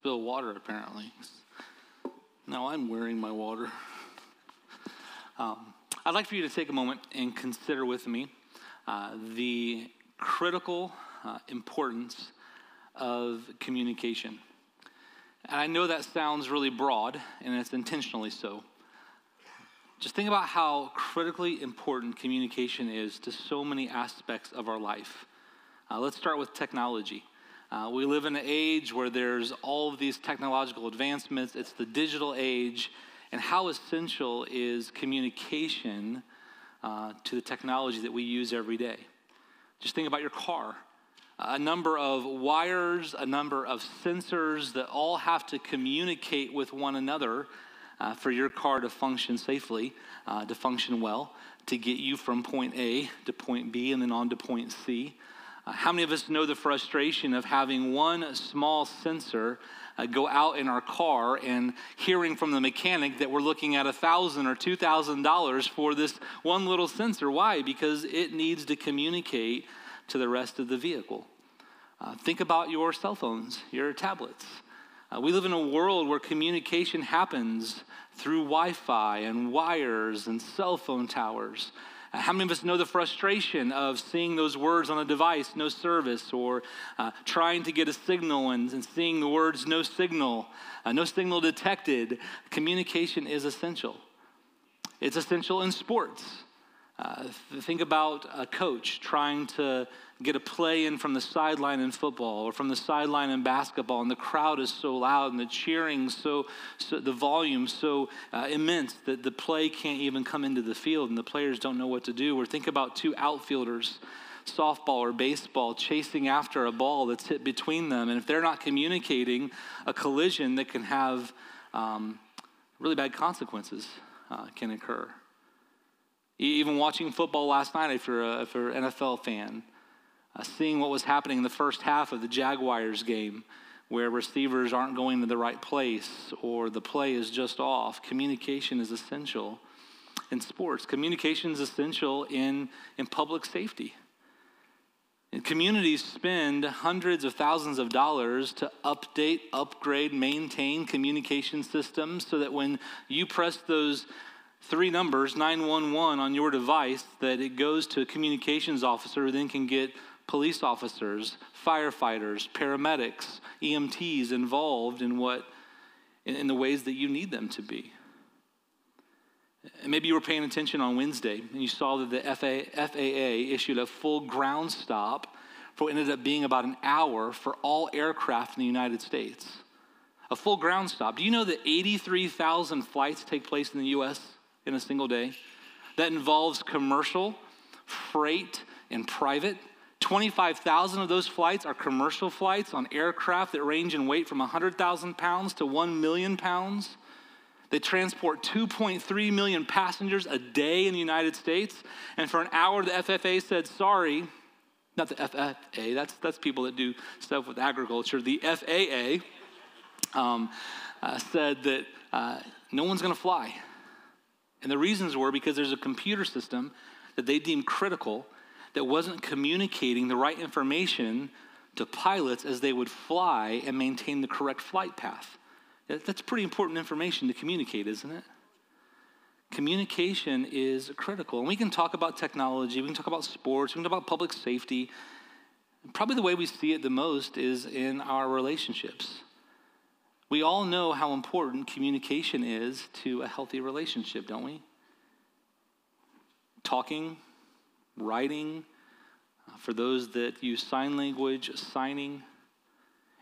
spill water, apparently. Now I'm wearing my water. Um, I'd like for you to take a moment and consider with me uh, the critical uh, importance of communication. And I know that sounds really broad, and it's intentionally so. Just think about how critically important communication is to so many aspects of our life. Uh, let's start with technology. Uh, we live in an age where there's all of these technological advancements, it's the digital age, and how essential is communication uh, to the technology that we use every day. Just think about your car. A number of wires, a number of sensors that all have to communicate with one another uh, for your car to function safely, uh, to function well, to get you from point A to point B and then on to point C. How many of us know the frustration of having one small sensor uh, go out in our car and hearing from the mechanic that we're looking at a thousand or two thousand dollars for this one little sensor? Why? Because it needs to communicate to the rest of the vehicle. Uh, think about your cell phones, your tablets. Uh, we live in a world where communication happens through Wi Fi and wires and cell phone towers. How many of us know the frustration of seeing those words on a device, no service, or uh, trying to get a signal and, and, seeing the words no signal, uh, no signal detected? Communication is essential. It's essential in sports. Uh, think about a coach trying to get a play in from the sideline in football or from the sideline in basketball, and the crowd is so loud and the cheering so, so the volume so uh, immense that the play can't even come into the field and the players don't know what to do. Or think about two outfielders softball or baseball chasing after a ball that's hit between them. And if they're not communicating, a collision that can have um, really bad consequences uh, can occur. Even watching football last night, if you're, a, if you're an NFL fan, uh, seeing what was happening in the first half of the Jaguars game, where receivers aren't going to the right place or the play is just off, communication is essential in sports. Communication is essential in, in public safety. And communities spend hundreds of thousands of dollars to update, upgrade, maintain communication systems so that when you press those three numbers, 911, on your device, that it goes to a communications officer who then can get police officers, firefighters, paramedics, EMTs involved in what in the ways that you need them to be. And maybe you were paying attention on Wednesday and you saw that the FAA issued a full ground stop for what ended up being about an hour for all aircraft in the United States. A full ground stop. Do you know that 83,000 flights take place in the U.S.? In a single day. That involves commercial, freight, and private. 25,000 of those flights are commercial flights on aircraft that range in weight from 100,000 pounds to 1 million pounds. They transport 2.3 million passengers a day in the United States. And for an hour, the FFA said, sorry, not the FFA, that's, that's people that do stuff with agriculture. The FAA um, uh, said that uh, no one's going to fly. And the reasons were because there's a computer system that they deemed critical that wasn't communicating the right information to pilots as they would fly and maintain the correct flight path. That's pretty important information to communicate, isn't it? Communication is critical. And we can talk about technology, we can talk about sports, we can talk about public safety. Probably the way we see it the most is in our relationships. We all know how important communication is to a healthy relationship, don't we? Talking, writing, uh, for those that use sign language, signing.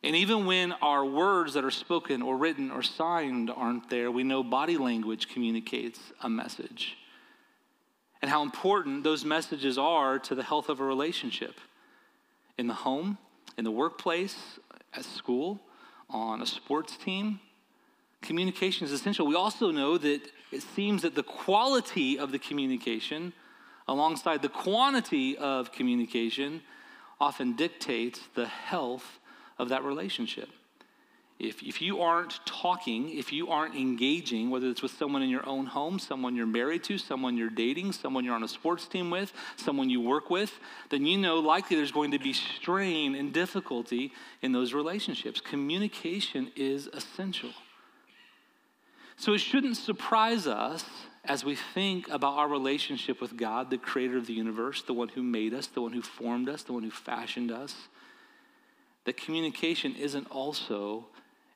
And even when our words that are spoken or written or signed aren't there, we know body language communicates a message. And how important those messages are to the health of a relationship in the home, in the workplace, at school on a sports team, communication is essential. We also know that it seems that the quality of the communication, alongside the quantity of communication, often dictates the health of that relationship. If, if you aren't talking, if you aren't engaging, whether it's with someone in your own home, someone you're married to, someone you're dating, someone you're on a sports team with, someone you work with, then you know likely there's going to be strain and difficulty in those relationships. Communication is essential. So it shouldn't surprise us as we think about our relationship with God, the creator of the universe, the one who made us, the one who formed us, the one who fashioned us, that communication isn't also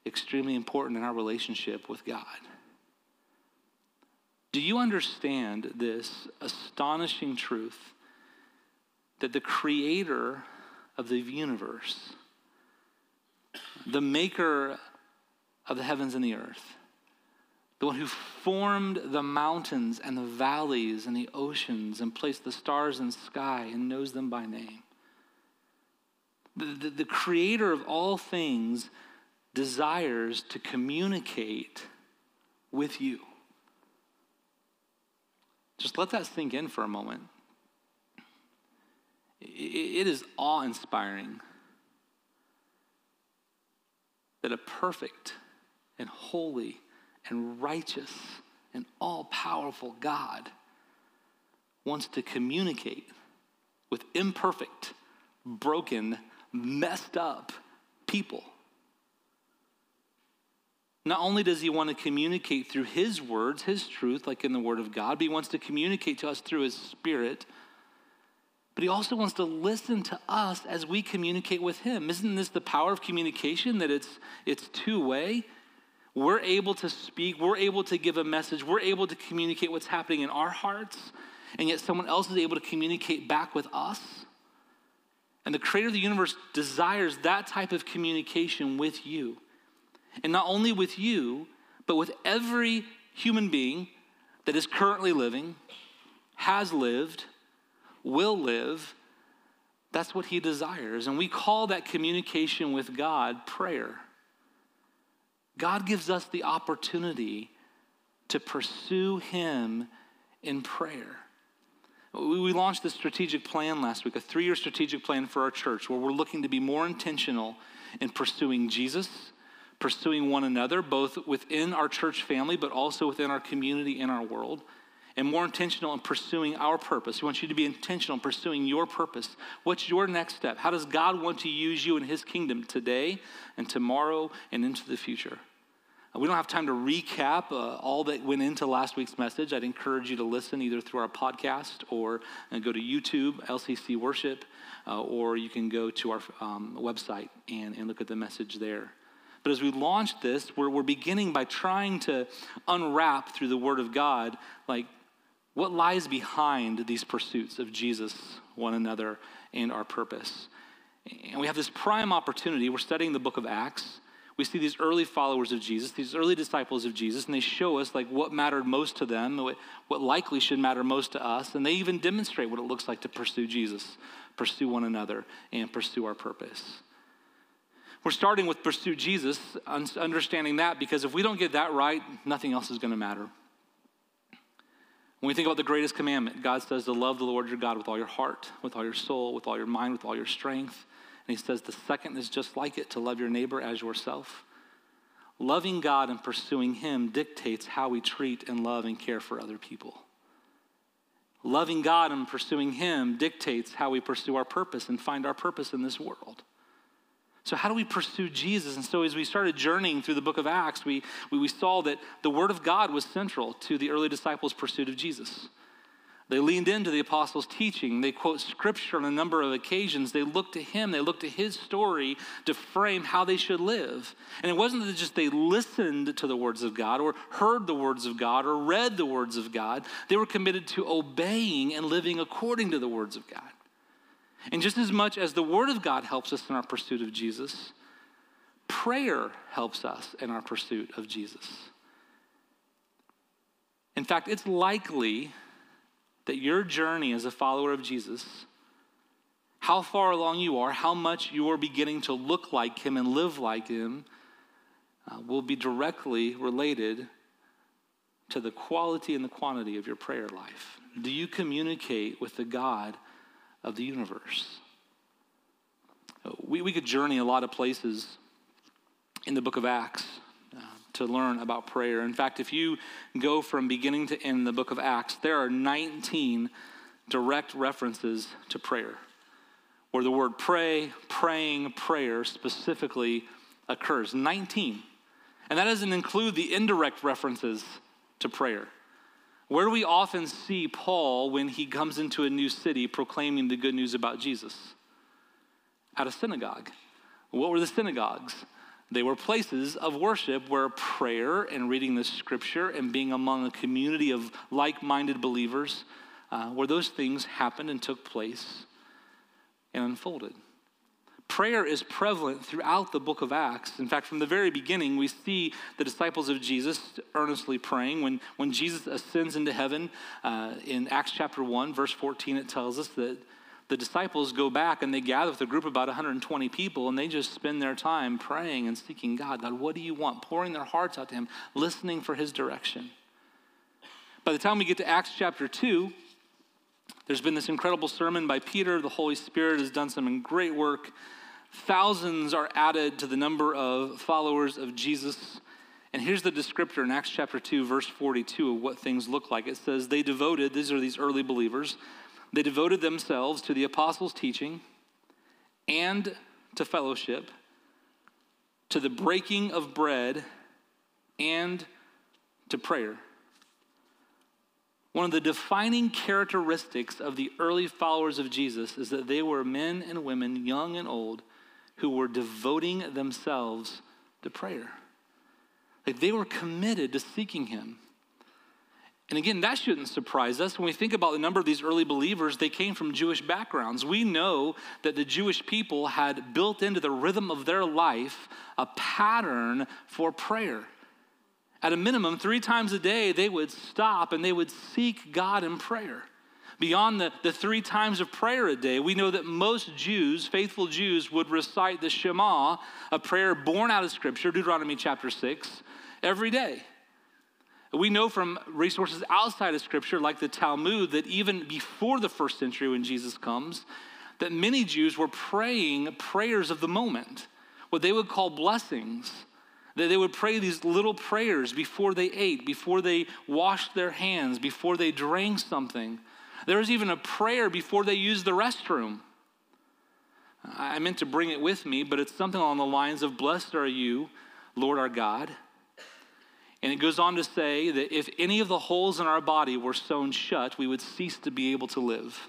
extremely important in our relationship with God. Do you understand this astonishing truth that the creator of the universe, the maker of the heavens and the earth, the one who formed the mountains and the valleys and the oceans and placed the stars in the sky and knows them by name, the, the, the creator of all things desires to communicate with you. Just let that sink in for a moment. It is awe inspiring that a perfect and holy and righteous and all powerful God wants to communicate with imperfect, broken, messed up people. Not only does he want to communicate through his words, his truth, like in the Word of God, but he wants to communicate to us through his Spirit. But he also wants to listen to us as we communicate with him. Isn't this the power of communication that it's, it's two way? We're able to speak, we're able to give a message, we're able to communicate what's happening in our hearts, and yet someone else is able to communicate back with us. And the creator of the universe desires that type of communication with you. And not only with you, but with every human being that is currently living, has lived, will live. That's what he desires. And we call that communication with God prayer. God gives us the opportunity to pursue him in prayer. We launched this strategic plan last week, a three year strategic plan for our church, where we're looking to be more intentional in pursuing Jesus pursuing one another, both within our church family, but also within our community and our world, and more intentional in pursuing our purpose. We want you to be intentional in pursuing your purpose. What's your next step? How does God want to use you in His kingdom today and tomorrow and into the future? We don't have time to recap uh, all that went into last week's message. I'd encourage you to listen either through our podcast or uh, go to YouTube, LCC Worship, uh, or you can go to our um, website and, and look at the message there. But as we launch this, we're, we're beginning by trying to unwrap through the Word of God, like what lies behind these pursuits of Jesus, one another, and our purpose. And we have this prime opportunity. We're studying the book of Acts. We see these early followers of Jesus, these early disciples of Jesus, and they show us like what mattered most to them, what, what likely should matter most to us, and they even demonstrate what it looks like to pursue Jesus, pursue one another, and pursue our purpose. We're starting with pursue Jesus, understanding that because if we don't get that right, nothing else is going to matter. When we think about the greatest commandment, God says to love the Lord your God with all your heart, with all your soul, with all your mind, with all your strength. And he says the second is just like it to love your neighbor as yourself. Loving God and pursuing Him dictates how we treat and love and care for other people. Loving God and pursuing Him dictates how we pursue our purpose and find our purpose in this world. So, how do we pursue Jesus? And so, as we started journeying through the book of Acts, we, we, we, saw that the Word of God was central to the early disciples' pursuit of Jesus. They leaned into the apostles' teaching. They quote scripture on a number of occasions. They looked to him, they looked to his story to frame how they should live. And it wasn't that just they listened to the words of God or heard the words of God or read the words of God, they were committed to obeying and living according to the words of God. And just as much as the Word of God helps us in our pursuit of Jesus, prayer helps us in our pursuit of Jesus. In fact, it's likely that your journey as a follower of Jesus, how far along you are, how much you are beginning to look like Him and live like Him, uh, will be directly related to the quality and the quantity of your prayer life. Do you communicate with the God? Of the universe. We, we could journey a lot of places in the book of Acts uh, to learn about prayer. In fact, if you go from beginning to end the book of Acts, there are 19 direct references to prayer, where the word pray, praying, prayer specifically occurs. 19. And that doesn't include the indirect references to prayer. Where do we often see Paul when he comes into a new city proclaiming the good news about Jesus? At a synagogue. What were the synagogues? They were places of worship where prayer and reading the scripture and being among a community of like minded believers, uh, where those things happened and took place and unfolded. Prayer is prevalent throughout the book of Acts. In fact, from the very beginning, we see the disciples of Jesus earnestly praying. When, when Jesus ascends into heaven uh, in Acts chapter 1, verse 14, it tells us that the disciples go back and they gather with a group of about 120 people and they just spend their time praying and seeking God. God, what do you want? Pouring their hearts out to Him, listening for His direction. By the time we get to Acts chapter 2, there's been this incredible sermon by Peter. The Holy Spirit has done some great work. Thousands are added to the number of followers of Jesus. And here's the descriptor in Acts chapter 2, verse 42 of what things look like. It says, They devoted, these are these early believers, they devoted themselves to the apostles' teaching and to fellowship, to the breaking of bread, and to prayer. One of the defining characteristics of the early followers of Jesus is that they were men and women, young and old, who were devoting themselves to prayer. Like they were committed to seeking Him. And again, that shouldn't surprise us. When we think about the number of these early believers, they came from Jewish backgrounds. We know that the Jewish people had built into the rhythm of their life a pattern for prayer. At a minimum, three times a day, they would stop and they would seek God in prayer. Beyond the, the three times of prayer a day, we know that most Jews, faithful Jews, would recite the Shema, a prayer born out of Scripture, Deuteronomy chapter 6, every day. We know from resources outside of Scripture, like the Talmud, that even before the first century when Jesus comes, that many Jews were praying prayers of the moment, what they would call blessings. That they would pray these little prayers before they ate, before they washed their hands, before they drank something. There was even a prayer before they used the restroom. I meant to bring it with me, but it's something along the lines of Blessed are you, Lord our God and it goes on to say that if any of the holes in our body were sewn shut, we would cease to be able to live.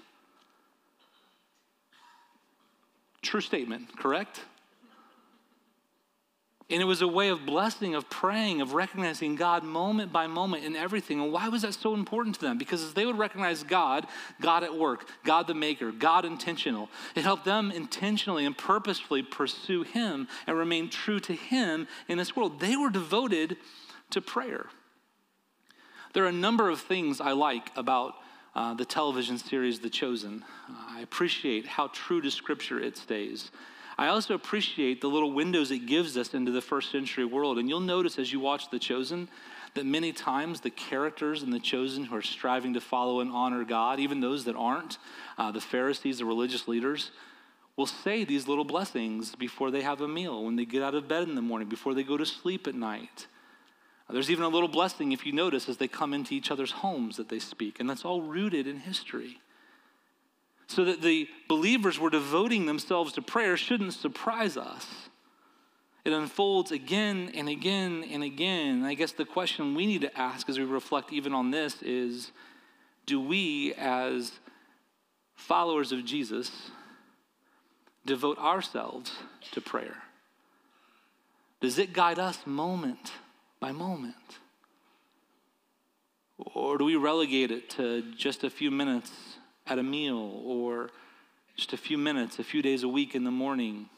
True statement, correct? And it was a way of blessing, of praying, of recognizing God moment by moment in everything. And why was that so important to them? Because as they would recognize God, God at work, God the maker, God intentional, it helped them intentionally and purposefully pursue Him and remain true to Him in this world. They were devoted to prayer. There are a number of things I like about uh, the television series The Chosen. Uh, I appreciate how true to Scripture it stays. I also appreciate the little windows it gives us into the first century world. And you'll notice as you watch The Chosen that many times the characters in The Chosen who are striving to follow and honor God, even those that aren't, uh, the Pharisees, the religious leaders, will say these little blessings before they have a meal, when they get out of bed in the morning, before they go to sleep at night. There's even a little blessing, if you notice, as they come into each other's homes that they speak, and that's all rooted in history. So that the believers were devoting themselves to prayer shouldn't surprise us. It unfolds again and again and again. I guess the question we need to ask as we reflect even on this is do we, as followers of Jesus, devote ourselves to prayer? Does it guide us moment by moment? Or do we relegate it to just a few minutes at a meal or just a few minutes, a few days a week in the morning?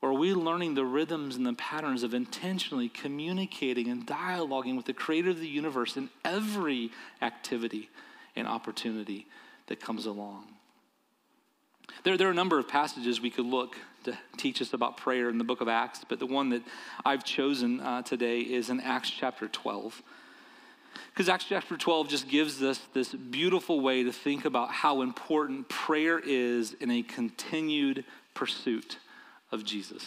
Or are we learning the rhythms and the patterns of intentionally communicating and dialoguing with the creator of the universe in every activity and opportunity that comes along? There, there are a number of passages we could look to teach us about prayer in the book of Acts, but the one that I've chosen uh, today is in Acts chapter 12. Because Acts chapter 12 just gives us this beautiful way to think about how important prayer is in a continued pursuit of Jesus.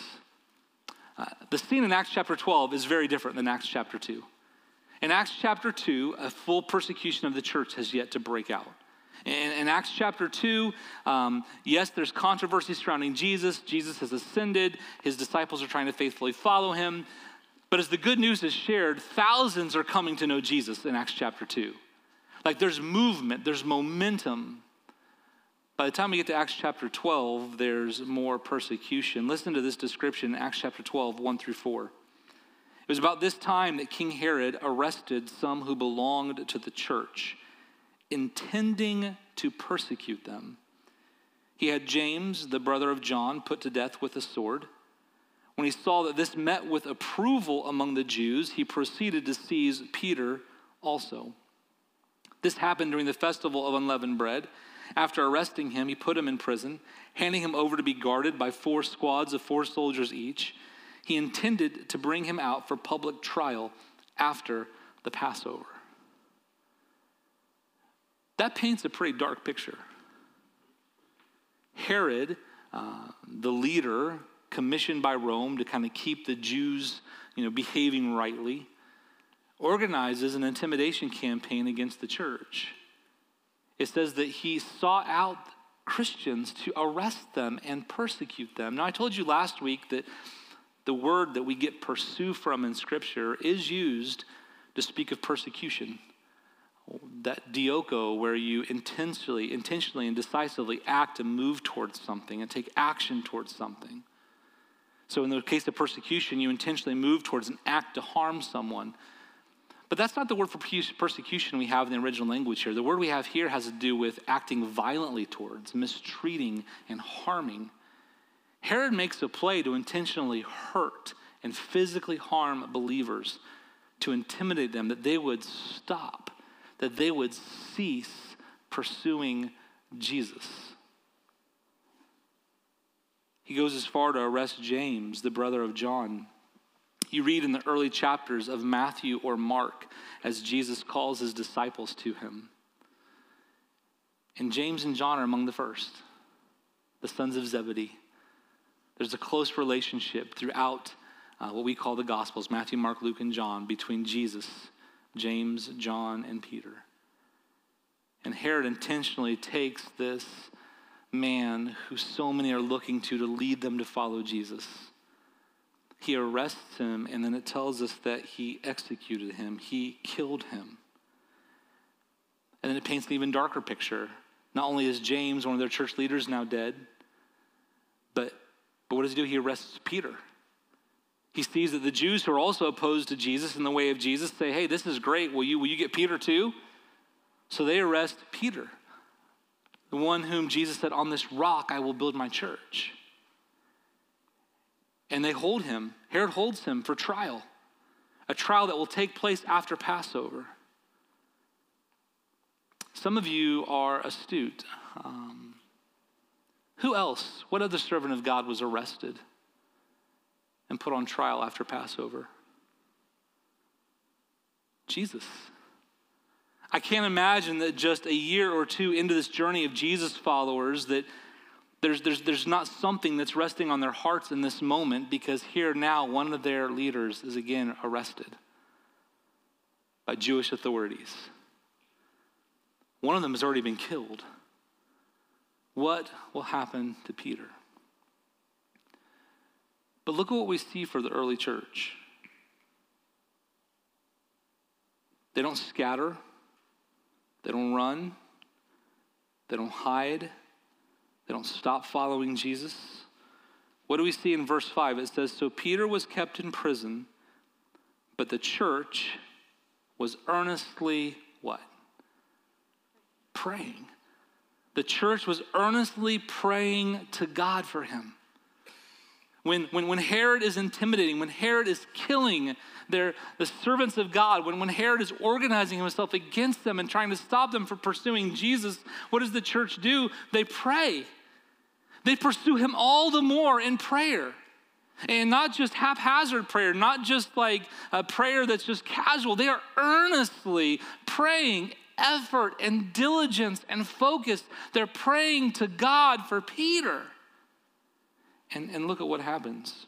Uh, the scene in Acts chapter 12 is very different than Acts chapter 2. In Acts chapter 2, a full persecution of the church has yet to break out. In, in Acts chapter 2, um, yes, there's controversy surrounding Jesus. Jesus has ascended, his disciples are trying to faithfully follow him. But as the good news is shared, thousands are coming to know Jesus in Acts chapter 2. Like there's movement, there's momentum. By the time we get to Acts chapter 12, there's more persecution. Listen to this description in Acts chapter 12, 1 through 4. It was about this time that King Herod arrested some who belonged to the church, intending to persecute them. He had James, the brother of John, put to death with a sword. When he saw that this met with approval among the Jews, he proceeded to seize Peter also. This happened during the festival of unleavened bread. After arresting him, he put him in prison, handing him over to be guarded by four squads of four soldiers each. He intended to bring him out for public trial after the Passover. That paints a pretty dark picture. Herod, uh, the leader commissioned by Rome to kind of keep the Jews, you know, behaving rightly, organizes an intimidation campaign against the church. It says that he sought out Christians to arrest them and persecute them. Now, I told you last week that the word that we get pursue from in Scripture is used to speak of persecution. That dioko, where you intentionally, intentionally and decisively act and move towards something and take action towards something. So, in the case of persecution, you intentionally move towards an act to harm someone. But that's not the word for persecution we have in the original language here. The word we have here has to do with acting violently towards, mistreating, and harming. Herod makes a play to intentionally hurt and physically harm believers, to intimidate them, that they would stop, that they would cease pursuing Jesus. He goes as far to arrest James, the brother of John. You read in the early chapters of Matthew or Mark as Jesus calls his disciples to him. And James and John are among the first, the sons of Zebedee. There's a close relationship throughout uh, what we call the Gospels Matthew, Mark, Luke, and John between Jesus, James, John, and Peter. And Herod intentionally takes this man who so many are looking to to lead them to follow Jesus he arrests him, and then it tells us that he executed him, he killed him. And then it paints an even darker picture. Not only is James, one of their church leaders, now dead, but, but what does he do? He arrests Peter. He sees that the Jews who are also opposed to Jesus in the way of Jesus say, hey, this is great. Will you, will you get Peter too? So they arrest Peter, the one whom Jesus said, On this rock I will build my church and they hold him. Herod holds him for trial, a trial that will take place after Passover. Some of you are astute. Um, who else, what other servant of God was arrested and put on trial after Passover? Jesus. I can't imagine that just a year or two into this journey of Jesus followers that there's, there's, there's not something that's resting on their hearts in this moment because here now one of their leaders is again arrested by Jewish authorities. One of them has already been killed. What will happen to Peter? But look at what we see for the early church. They don't scatter, they don't run, they don't hide, they don't stop following Jesus. What do we see in verse 5? It says, So Peter was kept in prison, but the church was earnestly what? Praying. The church was earnestly praying to God for him. When, when, when Herod is intimidating, when Herod is killing their, the servants of God, when, when Herod is organizing himself against them and trying to stop them from pursuing Jesus, what does the church do? They pray. They pursue him all the more in prayer. And not just haphazard prayer, not just like a prayer that's just casual. They are earnestly praying, effort and diligence and focus. They're praying to God for Peter. And, and look at what happens.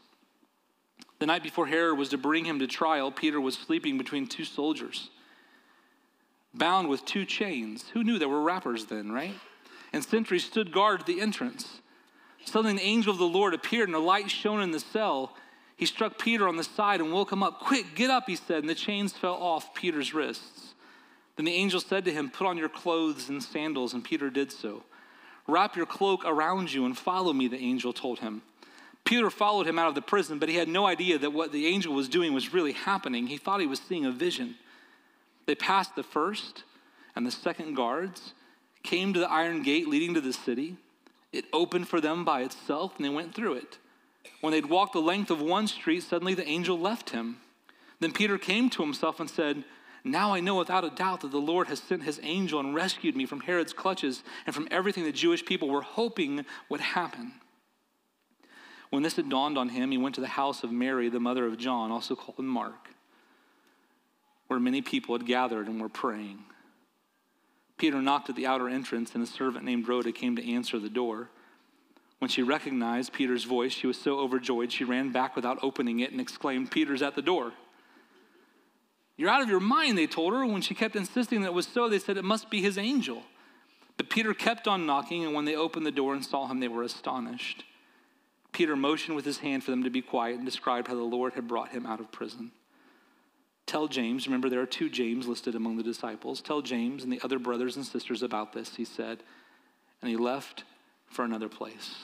The night before Herod was to bring him to trial, Peter was sleeping between two soldiers, bound with two chains. Who knew there were rappers then, right? And sentries stood guard at the entrance. Suddenly, the angel of the Lord appeared, and a light shone in the cell. He struck Peter on the side and woke him up. Quick, get up, he said, and the chains fell off Peter's wrists. Then the angel said to him, Put on your clothes and sandals, and Peter did so. Wrap your cloak around you and follow me, the angel told him. Peter followed him out of the prison, but he had no idea that what the angel was doing was really happening. He thought he was seeing a vision. They passed the first and the second guards, came to the iron gate leading to the city. It opened for them by itself, and they went through it. When they'd walked the length of one street, suddenly the angel left him. Then Peter came to himself and said, Now I know without a doubt that the Lord has sent his angel and rescued me from Herod's clutches and from everything the Jewish people were hoping would happen. When this had dawned on him, he went to the house of Mary, the mother of John, also called Mark, where many people had gathered and were praying. Peter knocked at the outer entrance, and a servant named Rhoda came to answer the door. When she recognized Peter's voice, she was so overjoyed she ran back without opening it and exclaimed, Peter's at the door. You're out of your mind, they told her. When she kept insisting that it was so, they said it must be his angel. But Peter kept on knocking, and when they opened the door and saw him, they were astonished. Peter motioned with his hand for them to be quiet and described how the Lord had brought him out of prison. Tell James, remember there are two James listed among the disciples. Tell James and the other brothers and sisters about this, he said. And he left for another place.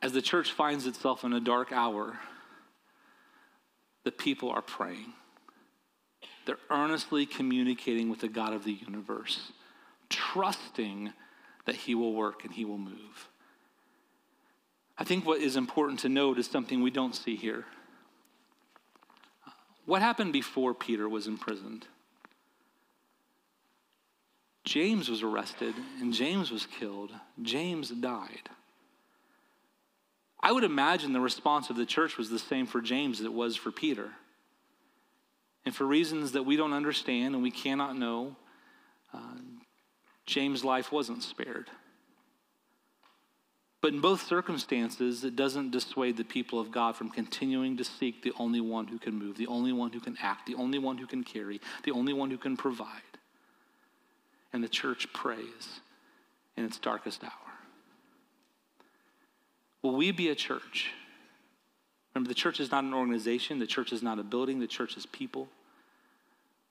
As the church finds itself in a dark hour, the people are praying. They're earnestly communicating with the God of the universe, trusting that he will work and he will move. I think what is important to note is something we don't see here. What happened before Peter was imprisoned? James was arrested and James was killed. James died. I would imagine the response of the church was the same for James as it was for Peter. And for reasons that we don't understand and we cannot know, uh, James' life wasn't spared. But in both circumstances, it doesn't dissuade the people of God from continuing to seek the only one who can move, the only one who can act, the only one who can carry, the only one who can provide. And the church prays in its darkest hour. Will we be a church? Remember, the church is not an organization, the church is not a building, the church is people.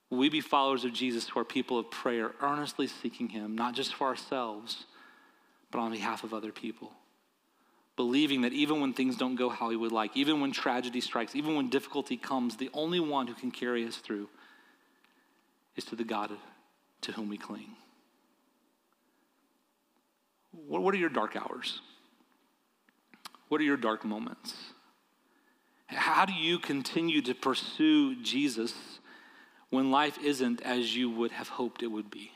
Will we be followers of Jesus who are people of prayer, earnestly seeking Him, not just for ourselves, but on behalf of other people? Believing that even when things don't go how we would like, even when tragedy strikes, even when difficulty comes, the only one who can carry us through is to the God to whom we cling. What are your dark hours? What are your dark moments? How do you continue to pursue Jesus when life isn't as you would have hoped it would be?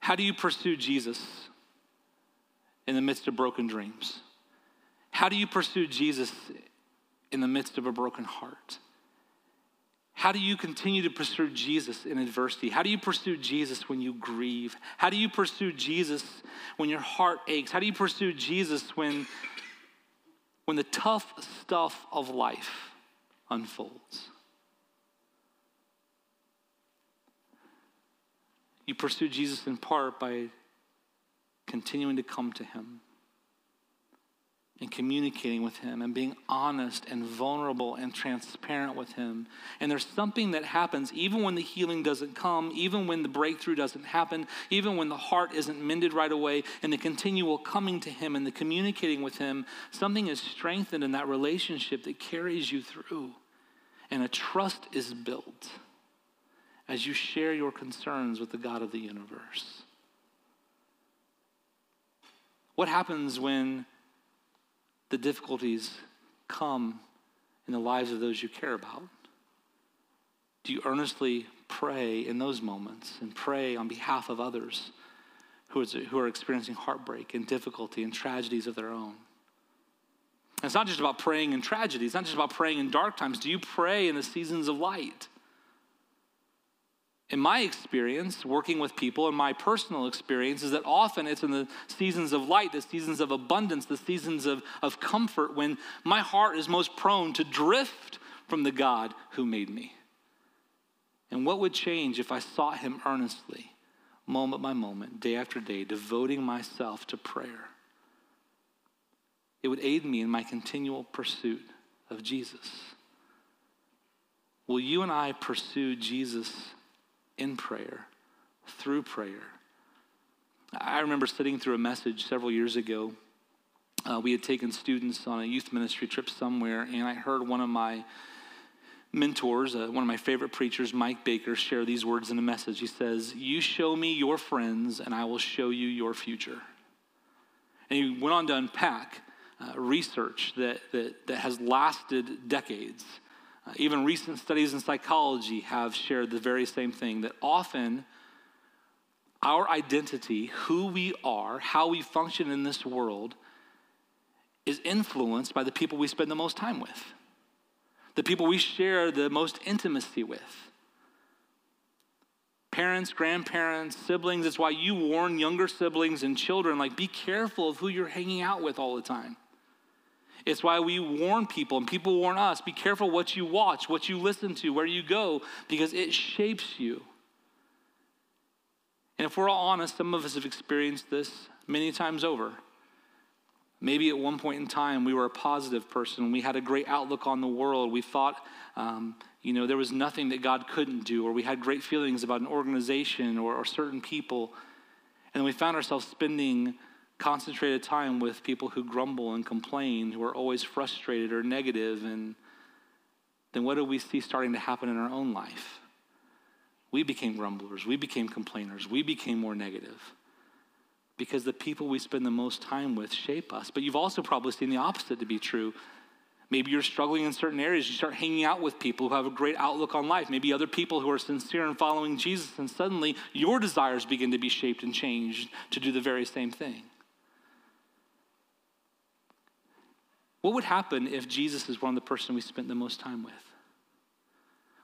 How do you pursue Jesus in the midst of broken dreams? How do you pursue Jesus in the midst of a broken heart? How do you continue to pursue Jesus in adversity? How do you pursue Jesus when you grieve? How do you pursue Jesus when your heart aches? How do you pursue Jesus when, when the tough stuff of life unfolds? You pursue Jesus in part by continuing to come to Him and communicating with Him and being honest and vulnerable and transparent with Him. And there's something that happens even when the healing doesn't come, even when the breakthrough doesn't happen, even when the heart isn't mended right away, and the continual coming to Him and the communicating with Him, something is strengthened in that relationship that carries you through. And a trust is built as you share your concerns with the God of the universe. What happens when the difficulties come in the lives of those you care about? Do you earnestly pray in those moments and pray on behalf of others who, is, who are experiencing heartbreak and difficulty and tragedies of their own? It's not just about praying in tragedy, it's not just about praying in dark times. Do you pray in the seasons of light? In my experience, working with people, and my personal experience, is that often it's in the seasons of light, the seasons of abundance, the seasons of, of comfort, when my heart is most prone to drift from the God who made me. And what would change if I sought Him earnestly, moment by moment, day after day, devoting myself to prayer? It would aid me in my continual pursuit of Jesus. Will you and I pursue Jesus in prayer, through prayer? I remember sitting through a message several years ago. Uh, we had taken students on a youth ministry trip somewhere, and I heard one of my mentors, uh, one of my favorite preachers, Mike Baker, share these words in a message. He says, You show me your friends, and I will show you your future. And he went on to unpack uh, research that, that, that has lasted decades. Uh, even recent studies in psychology have shared the very same thing that often our identity, who we are, how we function in this world, is influenced by the people we spend the most time with, the people we share the most intimacy with. Parents, grandparents, siblings, it's why you warn younger siblings and children like, be careful of who you're hanging out with all the time. It's why we warn people and people warn us be careful what you watch, what you listen to, where you go, because it shapes you. And if we're all honest, some of us have experienced this many times over. Maybe at one point in time we were a positive person. We had a great outlook on the world. We thought, um, you know, there was nothing that God couldn't do, or we had great feelings about an organization or, or certain people. And we found ourselves spending concentrated time with people who grumble and complain, who are always frustrated or negative, and then what do we see starting to happen in our own life? We became grumblers, we became complainers, we became more negative because the people we spend the most time with shape us. But you've also probably seen the opposite to be true. Maybe you're struggling in certain areas. You start hanging out with people who have a great outlook on life. Maybe other people who are sincere in following Jesus, and suddenly your desires begin to be shaped and changed to do the very same thing. What would happen if Jesus is one of the person we spent the most time with?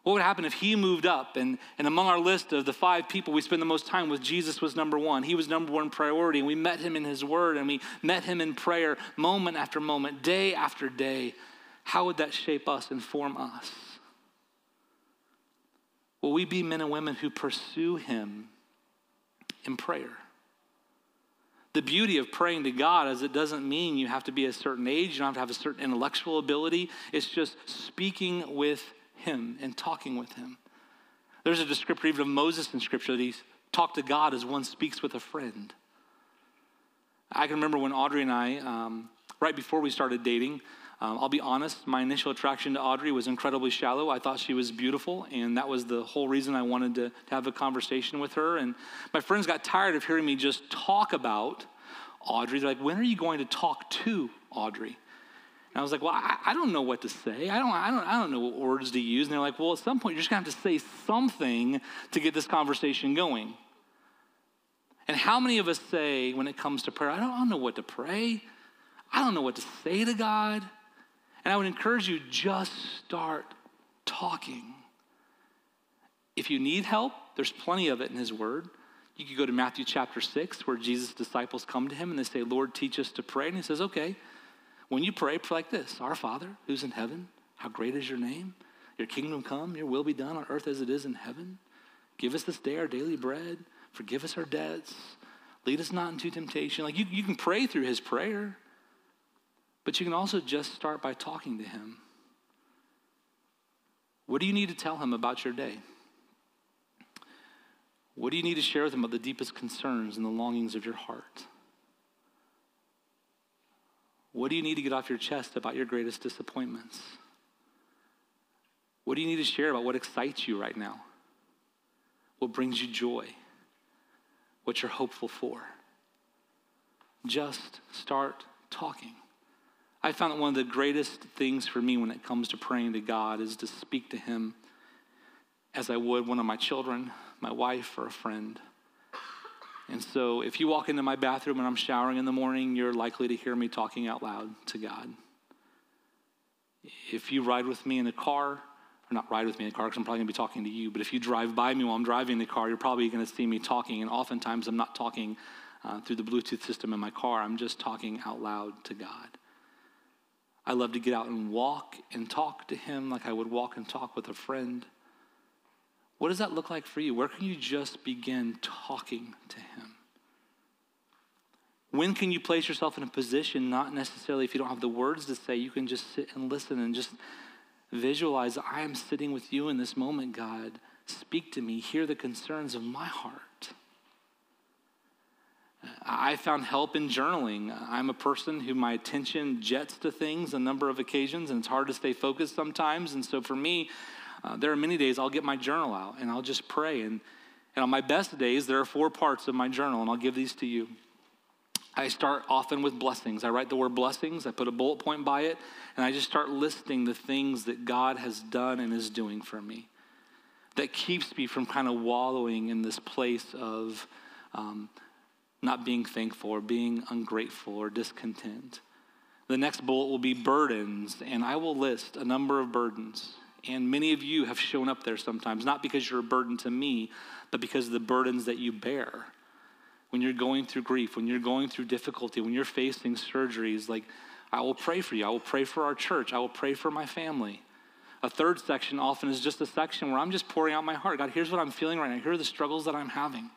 What would happen if he moved up and, and among our list of the five people we spend the most time with, Jesus was number one? He was number one priority, and we met him in his word and we met him in prayer moment after moment, day after day. How would that shape us, inform us? Will we be men and women who pursue him in prayer? The beauty of praying to God is it doesn't mean you have to be a certain age, you don't have to have a certain intellectual ability. It's just speaking with Him and talking with Him. There's a descriptor even of Moses in Scripture that he talked to God as one speaks with a friend. I can remember when Audrey and I, um, right before we started dating, um, I'll be honest, my initial attraction to Audrey was incredibly shallow. I thought she was beautiful, and that was the whole reason I wanted to, to have a conversation with her. And my friends got tired of hearing me just talk about Audrey. They're like, when are you going to talk to Audrey? And I was like, well, I, I, don't know what to say. I don't, I, don't, I don't know what words to use. And they're like, well, at some point, you're just going to have to say something to get this conversation going. And how many of us say, when it comes to prayer, I don't, I don't know what to pray. I don't know what to say to God. And I would encourage you just start talking. If you need help, there's plenty of it in His Word. You could go to Matthew chapter 6, where Jesus' disciples come to him and they say, Lord, teach us to pray. And he says, Okay, when you pray, pray like this Our Father, who's in heaven, how great is your name? Your kingdom come, your will be done on earth as it is in heaven. Give us this day our daily bread. Forgive us our debts. Lead us not into temptation. Like you, you can pray through his prayer. But you can also just start by talking to him. What do you need to tell him about your day? What do you need to share with him about the deepest concerns and the longings of your heart? What do you need to get off your chest about your greatest disappointments? What do you need to share about what excites you right now? What brings you joy? What you're hopeful for? Just start talking. I found that one of the greatest things for me when it comes to praying to God is to speak to Him as I would one of my children, my wife, or a friend. And so if you walk into my bathroom and I'm showering in the morning, you're likely to hear me talking out loud to God. If you ride with me in the car, or not ride with me in the car because I'm probably going to be talking to you, but if you drive by me while I'm driving the car, you're probably going to see me talking. And oftentimes I'm not talking uh, through the Bluetooth system in my car, I'm just talking out loud to God. I love to get out and walk and talk to Him like I would walk and talk with a friend. What does that look like for you? Where can you just begin talking to Him? When can you place yourself in a position, not necessarily if you don't have the words to say, you can just sit and listen and just visualize, I am sitting with you in this moment, God. Speak to me, hear the concerns of my heart. I found help in journaling. I'm a person who my attention jets to things a number of occasions, and it's hard to stay focused sometimes. And so for me, uh, there are many days I'll get my journal out and I'll just pray. And, and on my best days, there are four parts of my journal, and I'll give these to you. I start often with blessings. I write the word blessings, I put a bullet point by it, and I just start listing the things that God has done and is doing for me. That keeps me from kind of wallowing in this place of um, not being thankful or being ungrateful or discontent. The next bullet will be burdens, and I will list a number of burdens. And many of you have shown up there sometimes, not because you're a burden to me, but because of the burdens that you bear. When you're going through grief, when you're going through difficulty, when you're facing surgeries, like, I will pray for you. I will pray for our church. I will pray for my family. A third section often is just a section where I'm just pouring out my heart. God, here's what I'm feeling right now. Here are the struggles that I'm having.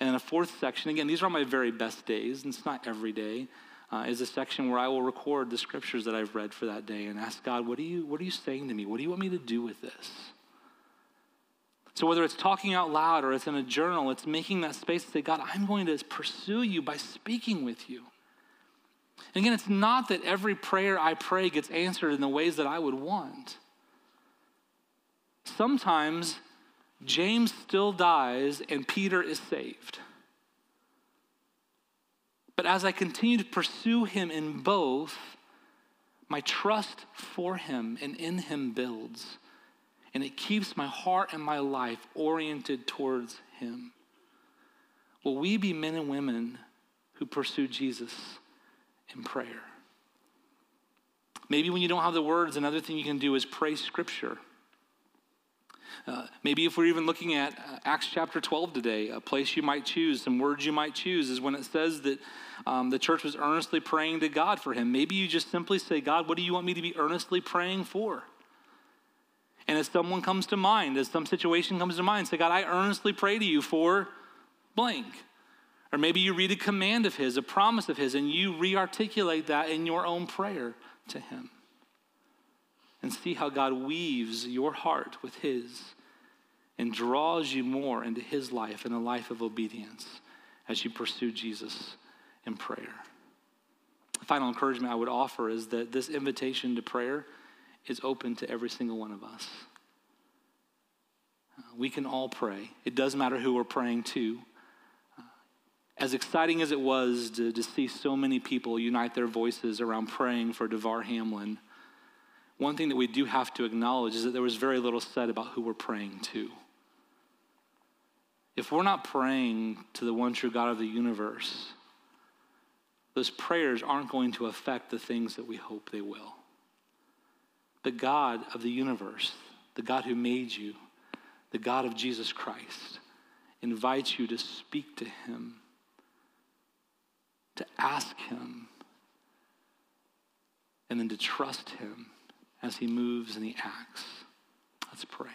And then a fourth section, again, these are my very best days, and it's not every day, uh, is a section where I will record the scriptures that I've read for that day and ask God, what are, you, what are you saying to me? What do you want me to do with this? So whether it's talking out loud or it's in a journal, it's making that space to say, God, I'm going to pursue you by speaking with you. And again, it's not that every prayer I pray gets answered in the ways that I would want. Sometimes James still dies and Peter is saved. But as I continue to pursue him in both, my trust for him and in him builds. And it keeps my heart and my life oriented towards him. Will we be men and women who pursue Jesus in prayer? Maybe when you don't have the words, another thing you can do is pray scripture. Uh, maybe if we're even looking at uh, Acts chapter 12 today, a place you might choose, some words you might choose, is when it says that um, the church was earnestly praying to God for him. Maybe you just simply say, God, what do you want me to be earnestly praying for? And as someone comes to mind, as some situation comes to mind, say, God, I earnestly pray to you for blank. Or maybe you read a command of His, a promise of His, and you re articulate that in your own prayer to Him and see how God weaves your heart with His and draws you more into His life and a life of obedience as you pursue Jesus in prayer. The final encouragement I would offer is that this invitation to prayer is open to every single one of us. Uh, we can all pray. It doesn't matter who we're praying to. Uh, as exciting as it was to, to see so many people unite their voices around praying for Damar Hamlin, one thing that we do have to acknowledge is that there was very little said about who we're praying to. If we're not praying to the one true God of the universe, those prayers aren't going to affect the things that we hope they will. The God of the universe, the God who made you, the God of Jesus Christ, invites you to speak to him, to ask him, and then to trust him as he moves and he acts. Let's pray.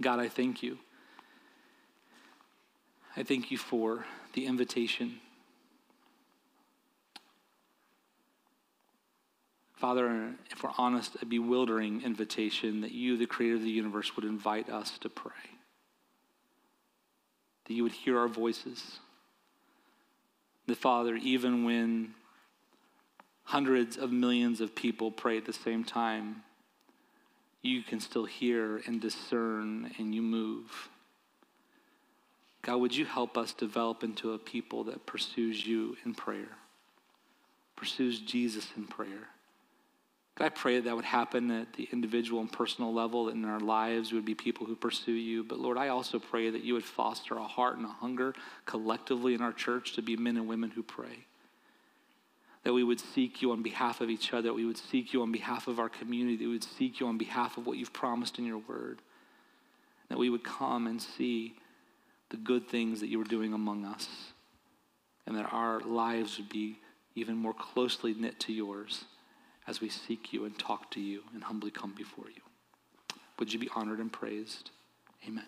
God, I thank you. I thank you for the invitation. Father, if we're honest, a bewildering invitation that you, the creator of the universe, would invite us to pray. That you would hear our voices. That, Father, even when hundreds of millions of people pray at the same time, you can still hear and discern and you move. God, would you help us develop into a people that pursues you in prayer, pursues Jesus in prayer? God, I pray that that would happen at the individual and personal level, that in our lives would be people who pursue you. But Lord, I also pray that you would foster a heart and a hunger collectively in our church to be men and women who pray that we would seek you on behalf of each other, that we would seek you on behalf of our community, that we would seek you on behalf of what you've promised in your word, that we would come and see the good things that you were doing among us, and that our lives would be even more closely knit to yours as we seek you and talk to you and humbly come before you. Would you be honored and praised? Amen.